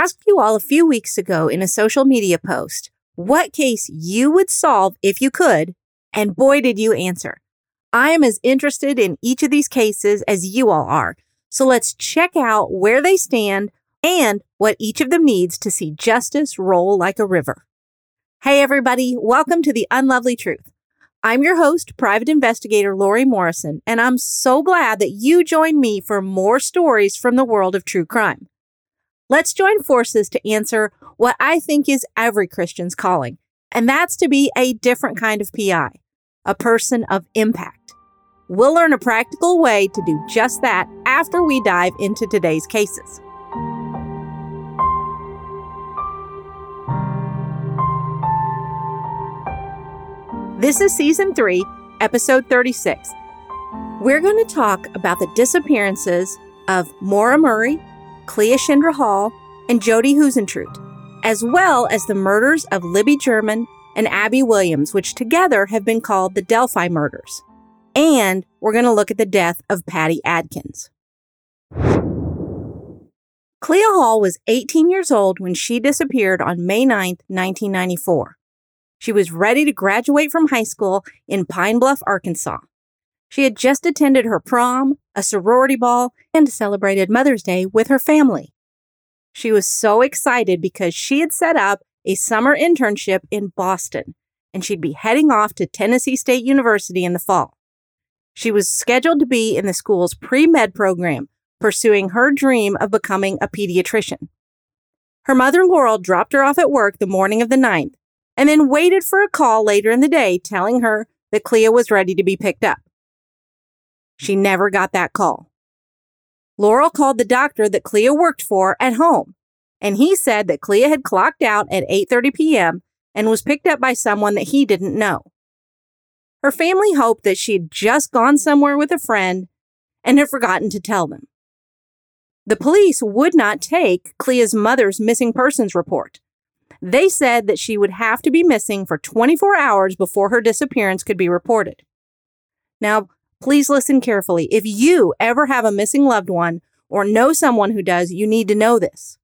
asked you all a few weeks ago in a social media post what case you would solve if you could, and boy, did you answer. I am as interested in each of these cases as you all are. So let's check out where they stand and what each of them needs to see justice roll like a river. Hey, everybody, welcome to The Unlovely Truth. I'm your host, private investigator Lori Morrison, and I'm so glad that you joined me for more stories from the world of true crime. Let's join forces to answer what I think is every Christian's calling, and that's to be a different kind of PI, a person of impact. We'll learn a practical way to do just that after we dive into today's cases. This is season three, episode 36. We're going to talk about the disappearances of Maura Murray, Cleashindra Hall, and Jodi Huisentruit, as well as the murders of Libby German and Abby Williams, which together have been called the Delphi murders and we're going to look at the death of Patti Adkins. Clea Hall was 18 years old when she disappeared on May 9, 1994. She was ready to graduate from high school in Pine Bluff, Arkansas. She had just attended her prom, a sorority ball, and celebrated Mother's Day with her family. She was so excited because she had set up a summer internship in Boston and she'd be heading off to Tennessee State University in the fall. She was scheduled to be in the school's pre med program, pursuing her dream of becoming a pediatrician. Her mother, Laurel, dropped her off at work the morning of the 9th and then waited for a call later in the day telling her that Clea was ready to be picked up. She never got that call. Laurel called the doctor that Clea worked for at home, and he said that Clea had clocked out at 8:30 p.m. and was picked up by someone that he didn't know. Her family hoped that she had just gone somewhere with a friend and had forgotten to tell them. The police would not take Clea's mother's missing persons report. They said that she would have to be missing for 24 hours before her disappearance could be reported. Now, please listen carefully. If you ever have a missing loved one or know someone who does, you need to know this.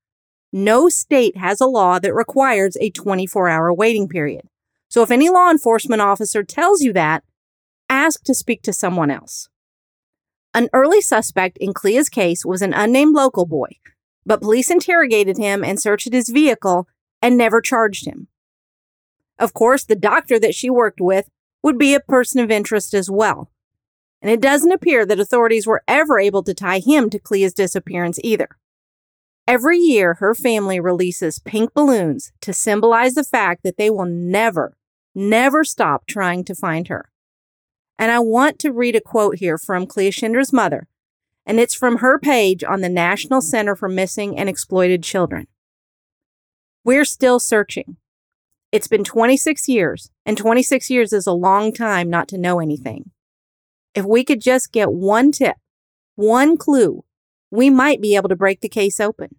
No state has a law that requires a 24 hour waiting period. So if any law enforcement officer tells you that, ask to speak to someone else. An early suspect in Clea's case was an unnamed local boy, but police interrogated him and searched his vehicle and never charged him. Of course, the doctor that she worked with would be a person of interest as well. And it doesn't appear that authorities were ever able to tie him to Clea's disappearance either. Every year, her family releases pink balloons to symbolize the fact that they will never, never stop trying to find her. And I want to read a quote here from Cleashindra's mother, and it's from her page on the National Center for Missing and Exploited Children. We're still searching. It's been 26 years, and 26 years is a long time not to know anything. If we could just get one tip, one clue, we might be able to break the case open.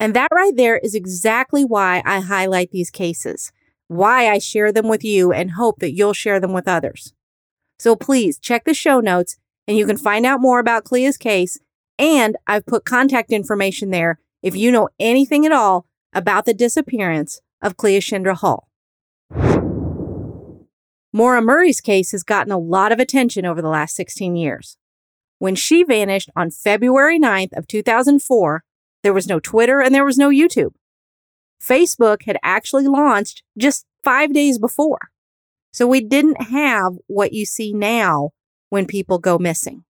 And that right there is exactly why I highlight these cases, why I share them with you and hope that you'll share them with others. So please check the show notes and you can find out more about Clea's case. And I've put contact information there if you know anything at all about the disappearance of Cleashindra Hall. Maura Murray's case has gotten a lot of attention over the last 16 years. When she vanished on February 9th of 2004, there was no Twitter and there was no YouTube. Facebook had actually launched just 5 days before. So we didn't have what you see now when people go missing.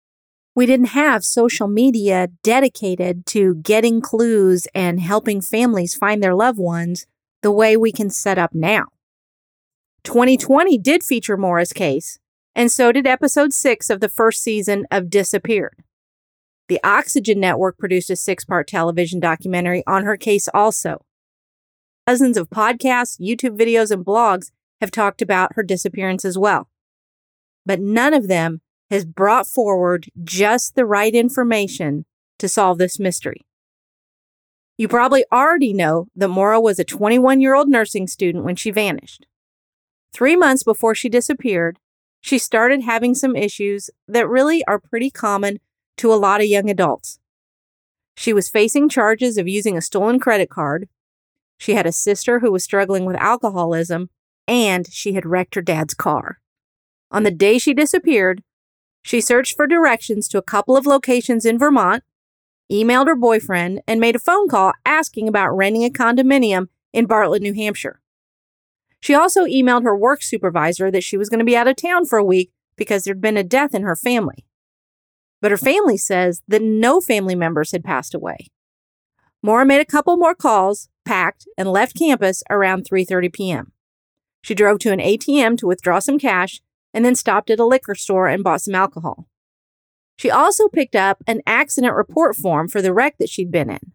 We didn't have social media dedicated to getting clues and helping families find their loved ones the way we can set up now. 2020 did feature Maura's case, and so did episode six of the first season of Disappeared. The Oxygen Network produced a six part television documentary on her case also. Dozens of podcasts, YouTube videos, and blogs have talked about her disappearance as well. But none of them has brought forward just the right information to solve this mystery. You probably already know that Maura was a 21 year old nursing student when she vanished. Three months before she disappeared, she started having some issues that really are pretty common to a lot of young adults. She was facing charges of using a stolen credit card. She had a sister who was struggling with alcoholism, and she had wrecked her dad's car. On the day she disappeared, she searched for directions to a couple of locations in Vermont, emailed her boyfriend, and made a phone call asking about renting a condominium in Bartlett, New Hampshire. She also emailed her work supervisor that she was going to be out of town for a week because there'd been a death in her family. But her family says that no family members had passed away. Maura made a couple more calls, packed, and left campus around 3:30 p.m. She drove to an ATM to withdraw some cash and then stopped at a liquor store and bought some alcohol. She also picked up an accident report form for the wreck that she'd been in.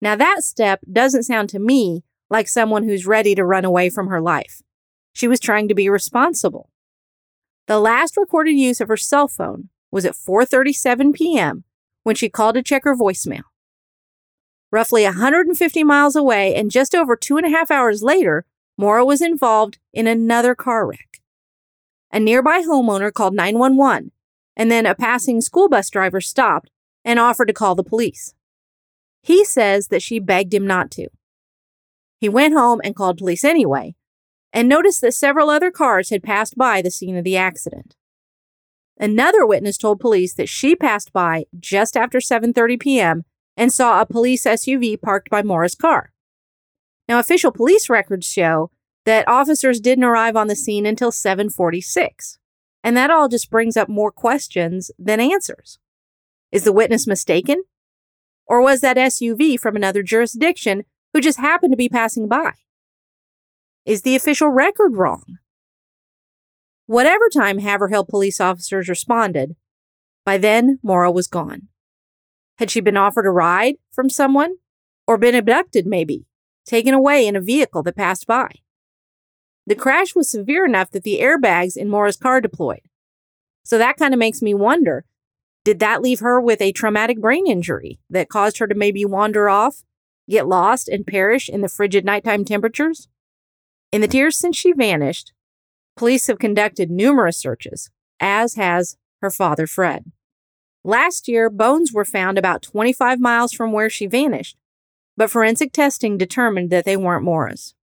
Now, that step doesn't sound to me like someone who's ready to run away from her life. She was trying to be responsible. The last recorded use of her cell phone was at 4:37 p.m. when she called to check her voicemail. Roughly 150 miles away and just over two and a half hours later, Maura was involved in another car wreck. A nearby homeowner called 911, and then a passing school bus driver stopped and offered to call the police. He says that she begged him not to. He went home and called police anyway, and noticed that several other cars had passed by the scene of the accident. Another witness told police that she passed by just after 7:30 p.m. and saw a police SUV parked by Maura's car. Now, official police records show that officers didn't arrive on the scene until 7:46. And that all just brings up more questions than answers. Is the witness mistaken? Or was that SUV from another jurisdiction who just happened to be passing by? Is the official record wrong? Whatever time Haverhill police officers responded, by then Maura was gone. Had she been offered a ride from someone? Or been abducted, maybe, taken away in a vehicle that passed by? The crash was severe enough that the airbags in Maura's car deployed. So that kind of makes me wonder did that leave her with a traumatic brain injury that caused her to maybe wander off get lost, and perish in the frigid nighttime temperatures? In the years since she vanished, police have conducted numerous searches, as has her father, Fred. Last year, bones were found about 25 miles from where she vanished, but forensic testing determined that they weren't Maura's.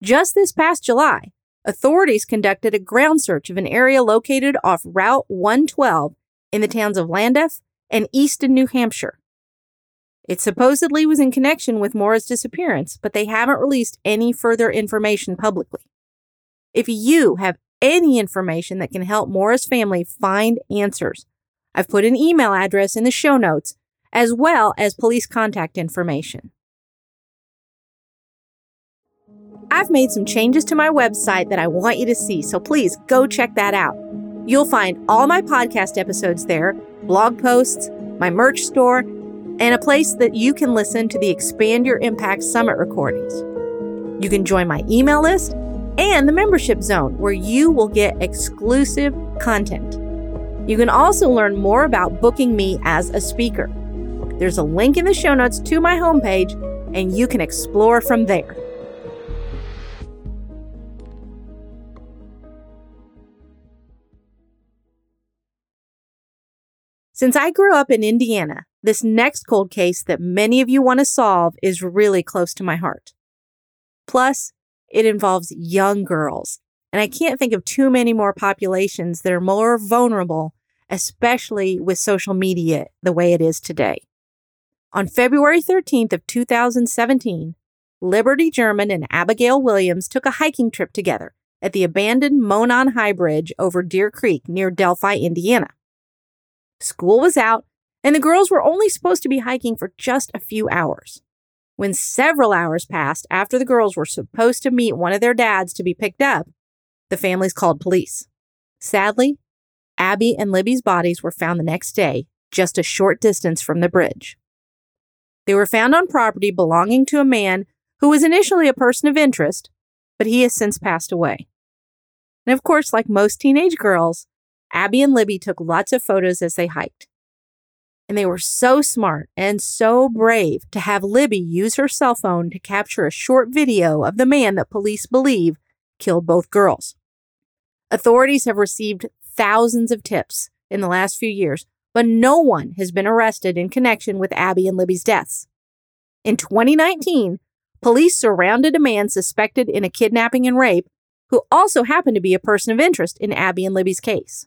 Just this past July, authorities conducted a ground search of an area located off Route 112 in the towns of Llandaff and Easton, New Hampshire. It supposedly was in connection with Maura's disappearance, but they haven't released any further information publicly. If you have any information that can help Maura's family find answers, I've put an email address in the show notes, as well as police contact information. I've made some changes to my website that I want you to see, so please go check that out. You'll find all my podcast episodes there, blog posts, my merch store, and a place that you can listen to the Expand Your Impact Summit recordings. You can join my email list and the membership zone where you will get exclusive content. You can also learn more about booking me as a speaker. There's a link in the show notes to my homepage, and you can explore from there. Since I grew up in Indiana, this next cold case that many of you want to solve is really close to my heart. Plus, it involves young girls, and I can't think of too many more populations that are more vulnerable, especially with social media the way it is today. On February 13th of 2017, Liberty German and Abigail Williams took a hiking trip together at the abandoned Monon High Bridge over Deer Creek near Delphi, Indiana. School was out, and the girls were only supposed to be hiking for just a few hours. When several hours passed after the girls were supposed to meet one of their dads to be picked up, the families called police. Sadly, Abby and Libby's bodies were found the next day, just a short distance from the bridge. They were found on property belonging to a man who was initially a person of interest, but he has since passed away. And of course, like most teenage girls, Abby and Libby took lots of photos as they hiked. And they were so smart and so brave to have Libby use her cell phone to capture a short video of the man that police believe killed both girls. Authorities have received thousands of tips in the last few years, but no one has been arrested in connection with Abby and Libby's deaths. In 2019, police surrounded a man suspected in a kidnapping and rape who also happened to be a person of interest in Abby and Libby's case.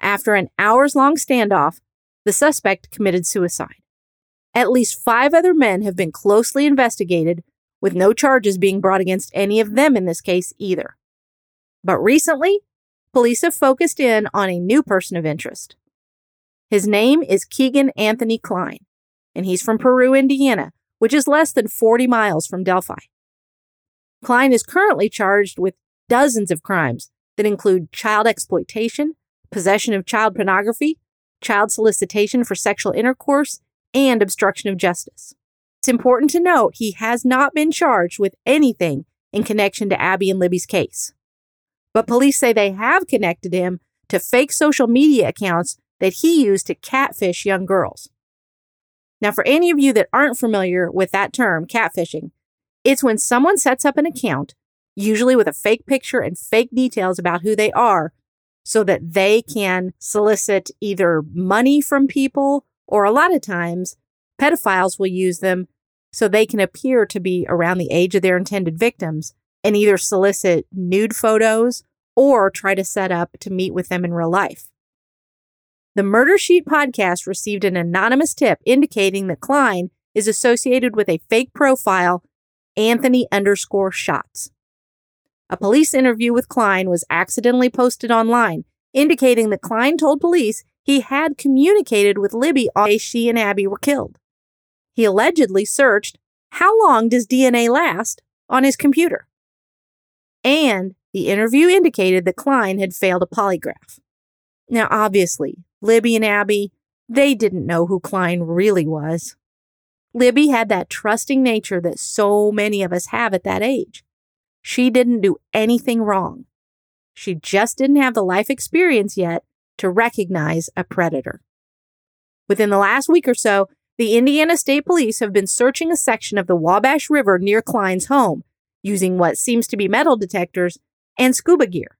After an hours long standoff, the suspect committed suicide. At least five other men have been closely investigated, with no charges being brought against any of them in this case either. But recently, police have focused in on a new person of interest. His name is Kegan Anthony Kline, and he's from Peru, Indiana, which is less than 40 miles from Delphi. Kline is currently charged with dozens of crimes that include child exploitation, possession of child pornography, child solicitation for sexual intercourse, and obstruction of justice. It's important to note he has not been charged with anything in connection to Abby and Libby's case. But police say they have connected him to fake social media accounts that he used to catfish young girls. Now, for any of you that aren't familiar with that term, catfishing, it's when someone sets up an account, usually with a fake picture and fake details about who they are, so that they can solicit either money from people or a lot of times pedophiles will use them so they can appear to be around the age of their intended victims and either solicit nude photos or try to set up to meet with them in real life. The Murder Sheet podcast received an anonymous tip indicating that Kline is associated with a fake profile, Anthony underscore shots. A police interview with Kline was accidentally posted online, indicating that Kline told police he had communicated with Libby on day she and Abby were killed. He allegedly searched, How long does DNA last? on his computer. And the interview indicated that Kline had failed a polygraph. Now, obviously, Libby and Abby, they didn't know who Kline really was. Libby had that trusting nature that so many of us have at that age. She didn't do anything wrong. She just didn't have the life experience yet to recognize a predator. Within the last week or so, the Indiana State Police have been searching a section of the Wabash River near Kline's home using what seems to be metal detectors and scuba gear.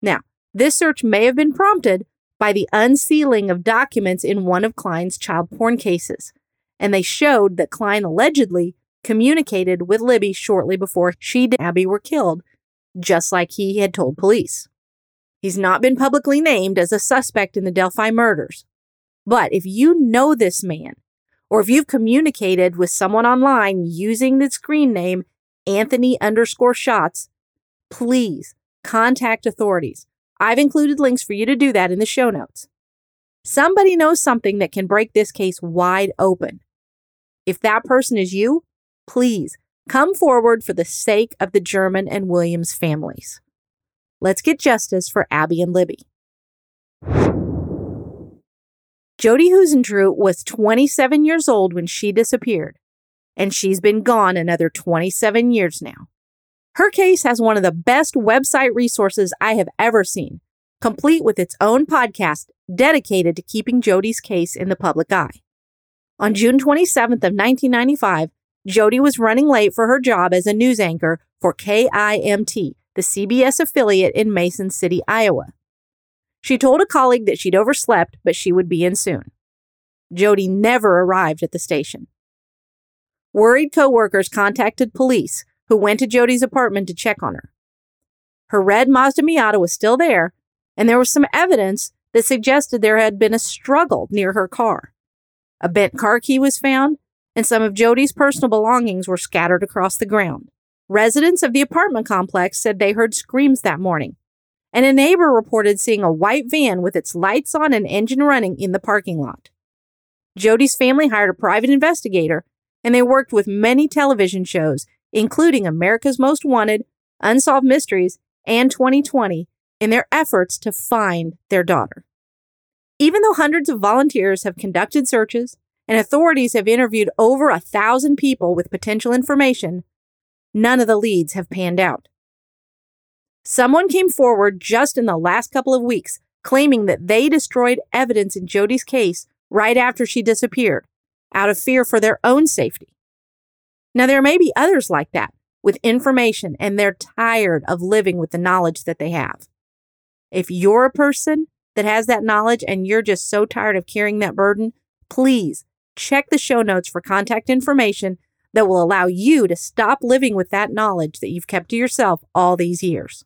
Now, this search may have been prompted by the unsealing of documents in one of Kline's child porn cases, and they showed that Kline allegedly communicated with Libby shortly before she and Abby were killed, just like he had told police. He's not been publicly named as a suspect in the Delphi murders. But if you know this man, or if you've communicated with someone online using the screen name Anthony underscore shots, please contact authorities. I've included links for you to do that in the show notes. Somebody knows something that can break this case wide open. If that person is you, please come forward for the sake of the German and Williams families. Let's get justice for Abby and Libby. Jodi Huisentruit was 27 years old when she disappeared, and she's been gone another 27 years now. Her case has one of the best website resources I have ever seen, complete with its own podcast dedicated to keeping Jodi's case in the public eye. On June 27th of 1995, Jodi was running late for her job as a news anchor for KIMT, the CBS affiliate in Mason City, Iowa. She told a colleague that she'd overslept, but she would be in soon. Jodi never arrived at the station. Worried coworkers contacted police, who went to Jodi's apartment to check on her. Her red Mazda Miata was still there, and there was some evidence that suggested there had been a struggle near her car. A bent car key was found, and some of Jodi's personal belongings were scattered across the ground. Residents of the apartment complex said they heard screams that morning, and a neighbor reported seeing a white van with its lights on and engine running in the parking lot. Jodi's family hired a private investigator, and they worked with many television shows including America's Most Wanted, Unsolved Mysteries, and 2020, in their efforts to find their daughter. Even though hundreds of volunteers have conducted searches and authorities have interviewed over a thousand people with potential information, none of the leads have panned out. Someone came forward just in the last couple of weeks claiming that they destroyed evidence in Jodi's case right after she disappeared out of fear for their own safety. Now, there may be others like that with information and they're tired of living with the knowledge that they have. If you're a person that has that knowledge and you're just so tired of carrying that burden, please check the show notes for contact information that will allow you to stop living with that knowledge that you've kept to yourself all these years.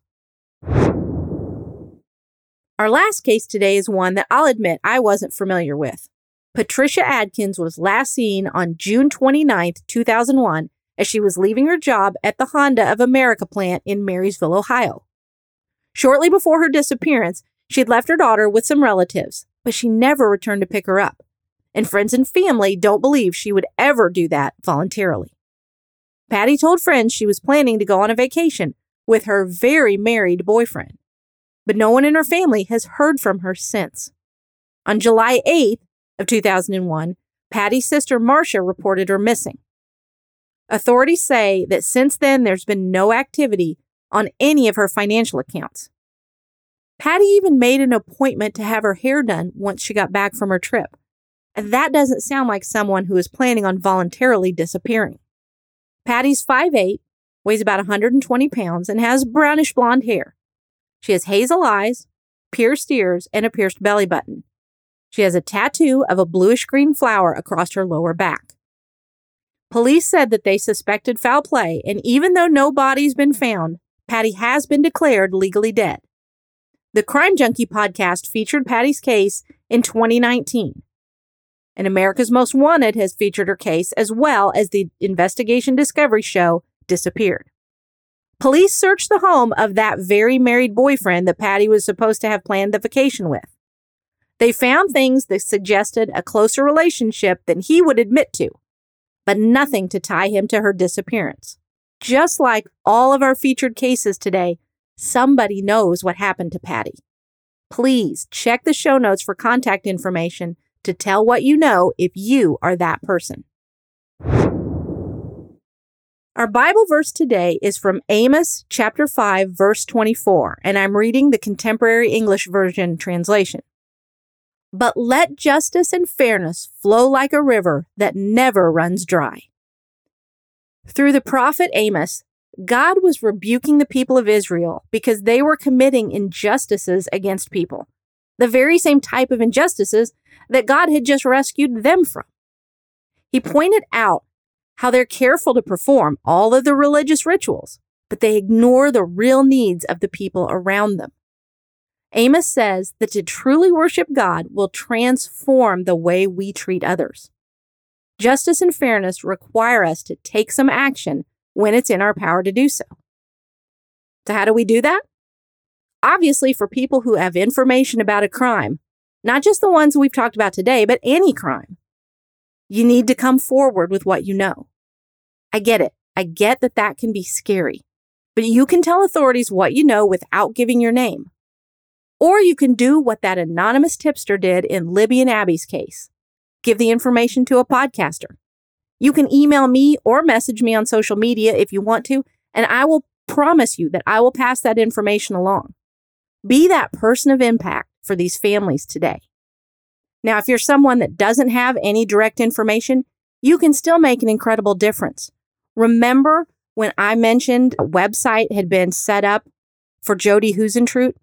Our last case today is one that I'll admit I wasn't familiar with. Patricia Adkins was last seen on June 29, 2001, as she was leaving her job at the Honda of America plant in Marysville, Ohio. Shortly before her disappearance, she had left her daughter with some relatives, but she never returned to pick her up. And friends and family don't believe she would ever do that voluntarily. Patti told friends she was planning to go on a vacation with her very married boyfriend, but no one in her family has heard from her since. On July 8th of 2001, Patti's sister Marcia reported her missing. Authorities say that since then there's been no activity on any of her financial accounts. Patti even made an appointment to have her hair done once she got back from her trip. That doesn't sound like someone who is planning on voluntarily disappearing. Patti's 5'8, weighs about 120 pounds, and has brownish blonde hair. She has hazel eyes, pierced ears, and a pierced belly button. She has a tattoo of a bluish green flower across her lower back. Police said that they suspected foul play, and even though no body's been found, Patti has been declared legally dead. The Crime Junkie podcast featured Patti's case in 2019. And America's Most Wanted has featured her case as well as the investigation discovery show Disappeared. Police searched the home of that very married boyfriend that Patti was supposed to have planned the vacation with. They found things that suggested a closer relationship than he would admit to, but nothing to tie him to her disappearance. Just like all of our featured cases today, Somebody knows what happened to Patti. Please check the show notes for contact information to tell what you know if you are that person. Our Bible verse today is from Amos chapter 5 verse 24 and I'm reading the contemporary English version translation. But let justice and fairness flow like a river that never runs dry. Through the prophet Amos, God was rebuking the people of Israel because they were committing injustices against people, the very same type of injustices that God had just rescued them from. He pointed out how they're careful to perform all of the religious rituals, but they ignore the real needs of the people around them. Amos says that to truly worship God will transform the way we treat others. Justice and fairness require us to take some action when it's in our power to do so. So, how do we do that? Obviously, for people who have information about a crime, not just the ones we've talked about today, but any crime, you need to come forward with what you know. I get it. I get that that can be scary, but you can tell authorities what you know without giving your name. Or you can do what that anonymous tipster did in Libby and Abby's case give the information to a podcaster. You can email me or message me on social media if you want to, and I will promise you that I will pass that information along. Be that person of impact for these families today. Now, if you're someone that doesn't have any direct information, you can still make an incredible difference. Remember when I mentioned a website had been set up for Jodi Huisentruit?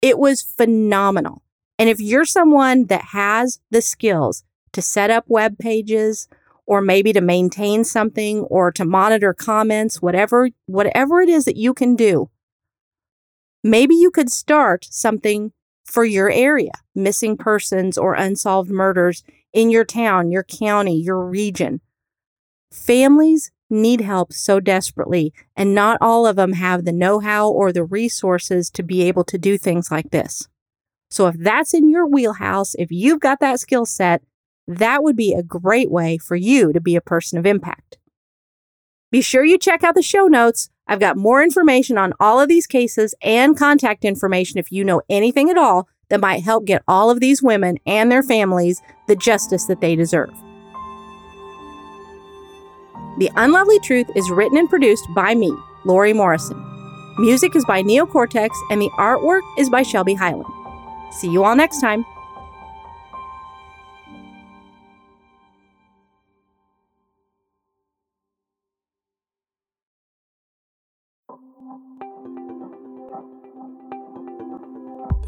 It was phenomenal. And if you're someone that has the skills to set up web pages or maybe to maintain something or to monitor comments, whatever, whatever it is that you can do. Maybe you could start something for your area, missing persons or unsolved murders in your town, your county, your region. Families need help so desperately, and not all of them have the know how or the resources to be able to do things like this. So, if that's in your wheelhouse, if you've got that skill set, that would be a great way for you to be a person of impact. Be sure you check out the show notes. I've got more information on all of these cases and contact information if you know anything at all that might help get all of these women and their families the justice that they deserve. The Unlovely Truth is written and produced by me, Lori Morrison. Music is by Neocortex, and the artwork is by Shelby Highland. See you all next time.